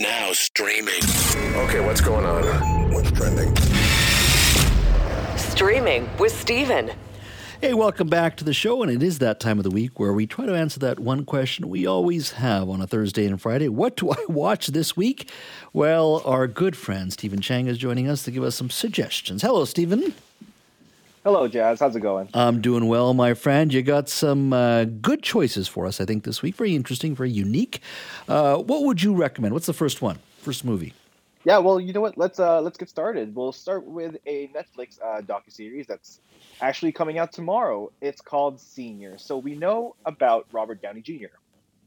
Now streaming. Okay, what's going on? What's trending? Streaming with Steven. Hey, welcome back to the show, and it is that time of the week where we try to answer that one question we always have on a Thursday and Friday. What do I watch this week? Well, our good friend Steven Chang is joining us to give us some suggestions. Hello, Steven. Hello, Jazz. How's it going? I'm doing well, my friend. You got some uh, good choices for us, I think, this week. Very interesting, very unique. Uh, what would you recommend? What's the first one? First movie? Yeah, well, you know what? Let's uh, let's get started. We'll start with a Netflix uh, docu series that's actually coming out tomorrow. It's called Senior. So we know about Robert Downey junior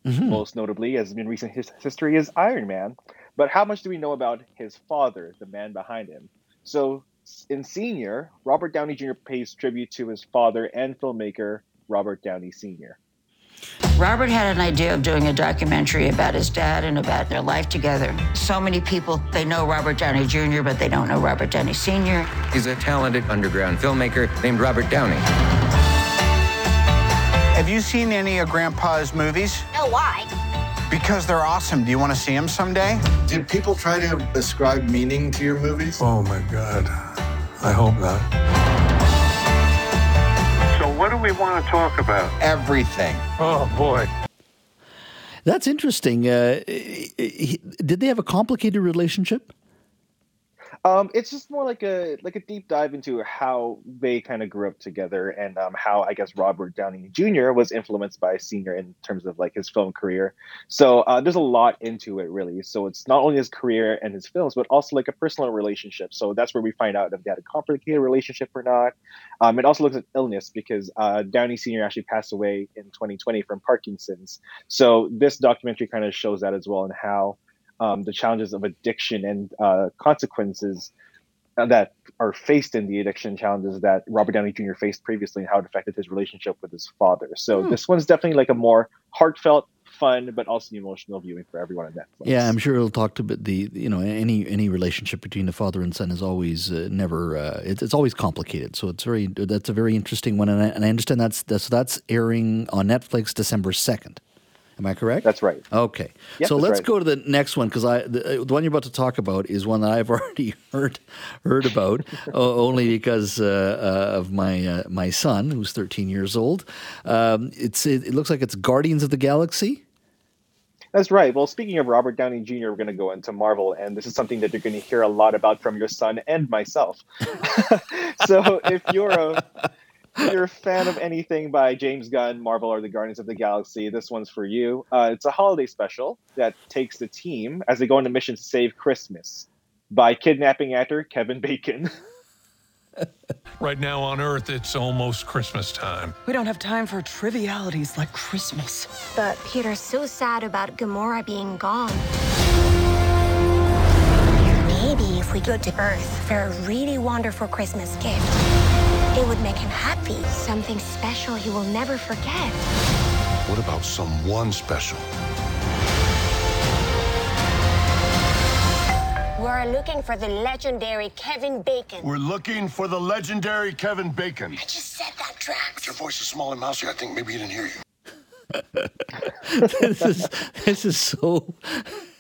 Mm-hmm. most notably, as in recent his- history, is Iron Man. But how much do we know about his father, the man behind him? So in Senior, Robert Downey Jr. pays tribute to his father and filmmaker Robert Downey Sr. Robert had an idea of doing a documentary about his dad and about their life together. So many people, they know Robert Downey Jr., but they don't know Robert Downey Sr. He's a talented underground filmmaker named Robert Downey. Have you seen any of Grandpa's movies? No, why? Because they're awesome. Do you want to see them someday? Did people try to ascribe meaning to your movies? Oh my God. I hope not. So, what do we want to talk about? Everything. Oh boy. That's interesting. Uh, he- did they have a complicated relationship? Um, it's just more like a like a deep dive into how they kind of grew up together and um, how I guess Robert Downey Jr. was influenced by Senior in terms of like his film career. So uh, there's a lot into it really. So it's not only his career and his films, but also like a personal relationship. So that's where we find out if they had a complicated relationship or not. Um, it also looks at illness because uh, Downey Sr. actually passed away in 2020 from Parkinson's. So this documentary kind of shows that as well and how um, the challenges of addiction and uh, consequences that are faced in the addiction challenges that Robert Downey Jr. faced previously and how it affected his relationship with his father. So Hmm. this one's definitely like a more heartfelt, fun, but also emotional viewing for everyone on Netflix. Yeah, I'm sure it'll talk to but the you know any any relationship between the father and son is always uh, never uh, it's, it's always complicated. So it's very that's a very interesting one, and I, and I understand that's that's that's airing on Netflix December second. Am I correct? That's right. Okay, Yep, so let's right. go to the next one because I the, uh, the one you're about to talk about is one that I've already heard heard about only because uh, uh, of my uh, my son who's 13 years old. Um, it's it, it looks like it's Guardians of the Galaxy. That's right. Well, speaking of Robert Downey Jr., we're going to go into Marvel, and this is something that you're going to hear a lot about from your son and myself. so, if you're a you're a fan of anything by James Gunn, Marvel, or the Guardians of the Galaxy, this one's for you. Uh, it's a holiday special that takes the team as they go on a mission to save Christmas by kidnapping actor Kevin Bacon. Right now on Earth, it's almost Christmas time. We don't have time for trivialities like Christmas. But Peter's so sad about Gamora being gone. Maybe if we go to Earth for a really wonderful Christmas gift, it would make him happy. Something special he will never forget. What about someone special? We're looking for the legendary Kevin Bacon. We're looking for the legendary Kevin Bacon. I just said that, Drax. Your voice is small and mousy. I think maybe he didn't hear you. this is this is so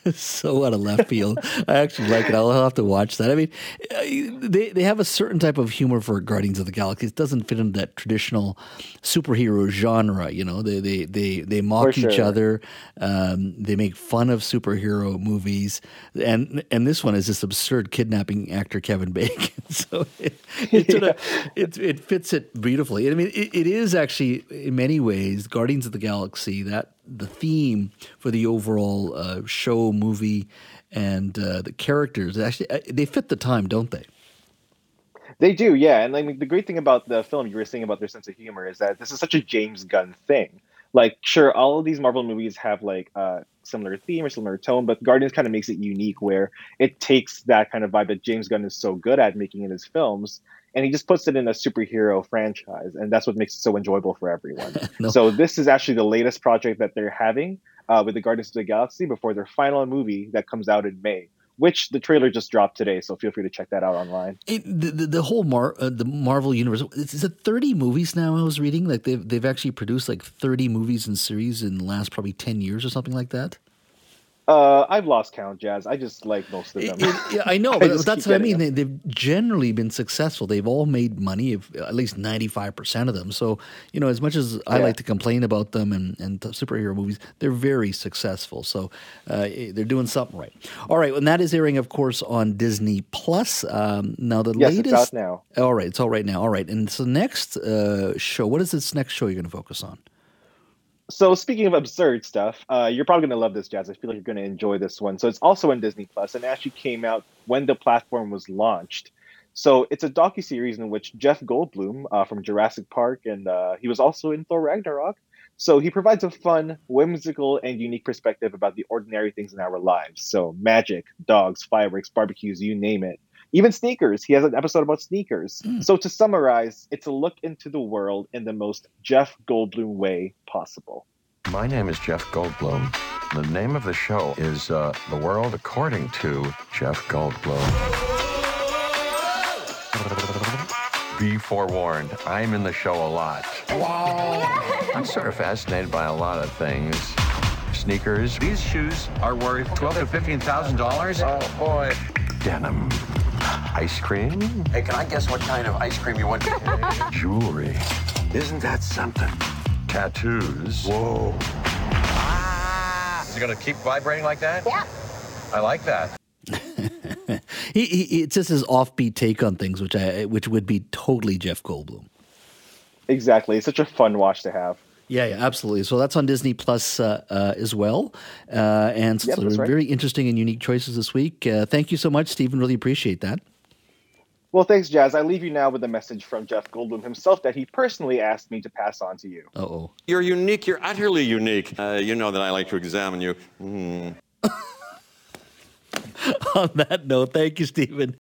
so out of left field. I actually like it. I'll have to watch that. I mean, uh, they they have a certain type of humor for Guardians of the Galaxy. It doesn't fit into that traditional superhero genre. You know, they they they they mock For each other. Um, they make fun of superhero movies, and and this one is this absurd kidnapping actor Kevin Bacon. so it it, sort of, it it fits it beautifully. I mean, it, it is actually in many ways Guardians of the Galaxy that the theme for the overall uh, show movie and uh, the characters actually uh, they fit the time, don't they? They do, yeah. And mean, the great thing about the film you were saying about their sense of humor is that this is such a James Gunn thing. Like, sure, all of these Marvel movies have like a similar theme or similar tone, but Guardians kind of makes it unique where it takes that kind of vibe that James Gunn is so good at making in his films and he just puts it in a superhero franchise and that's what makes it so enjoyable for everyone. no. So this is actually the latest project that they're having uh, with the Guardians of the Galaxy before their final movie that comes out in May which the trailer just dropped today. So feel free to check that out online. It, the, the, the whole Mar, uh, the Marvel universe is it thirty movies now? I was reading like they've they've actually produced like thirty movies and series in the last probably ten years or something like that. Uh, I've lost count, Jazz. I just like most of them. It, it, I know, but I that's what I mean. They, have generally been successful. They've all made money, if, at least ninety five percent of them. So you know, as much as I yeah. like to complain about them and, and superhero movies, they're very successful. So uh, they're doing something right. All right, and that is airing, of course, on Disney Plus. Um, now the yes, latest. It's out now. All right, it's all right now. All right, and so next uh, show. What is this next show you're going to focus on? So speaking of absurd stuff, uh, you're probably gonna love this, Jazz. I feel like you're gonna enjoy this one. So it's also on Disney Plus, and actually came out when the platform was launched. So it's a docu series in which Jeff Goldblum uh, from Jurassic Park, and uh, he was also in Thor Ragnarok. So he provides a fun, whimsical, and unique perspective about the ordinary things in our lives. So magic, dogs, fireworks, barbecues, you name it. Even sneakers. He has an episode about sneakers. Mm. So to summarize, it's a look into the world in the most Jeff Goldblum way possible. My name is Jeff Goldblum. The name of the show is uh, The World According to Jeff Goldblum. Be forewarned, I'm in the show a lot. Wow. I'm sort of fascinated by a lot of things. Sneakers. These shoes are worth twelve to fifteen thousand dollars. Oh boy. Denim. Ice cream? Hey, can I guess what kind of ice cream you want? Jewelry. Isn't that something? Tattoos. Whoa. Ah! Is it going to keep vibrating like that? Yeah. I like that. he, he, it's just his offbeat take on things, which I which would be totally Jeff Goldblum. Exactly, it's such a fun watch to have. Yeah, yeah, absolutely. So that's on Disney Plus uh, uh, as well, uh, and yep, right. very interesting and unique choices this week. Uh, thank you so much, Steven. Really appreciate that. Well, thanks, Jazz. I leave you now with a message from Jeff Goldblum himself that he personally asked me to pass on to you. oh. You're unique. You're utterly unique. Uh, you know that I like to examine you. Mm. on that note, thank you, Steven.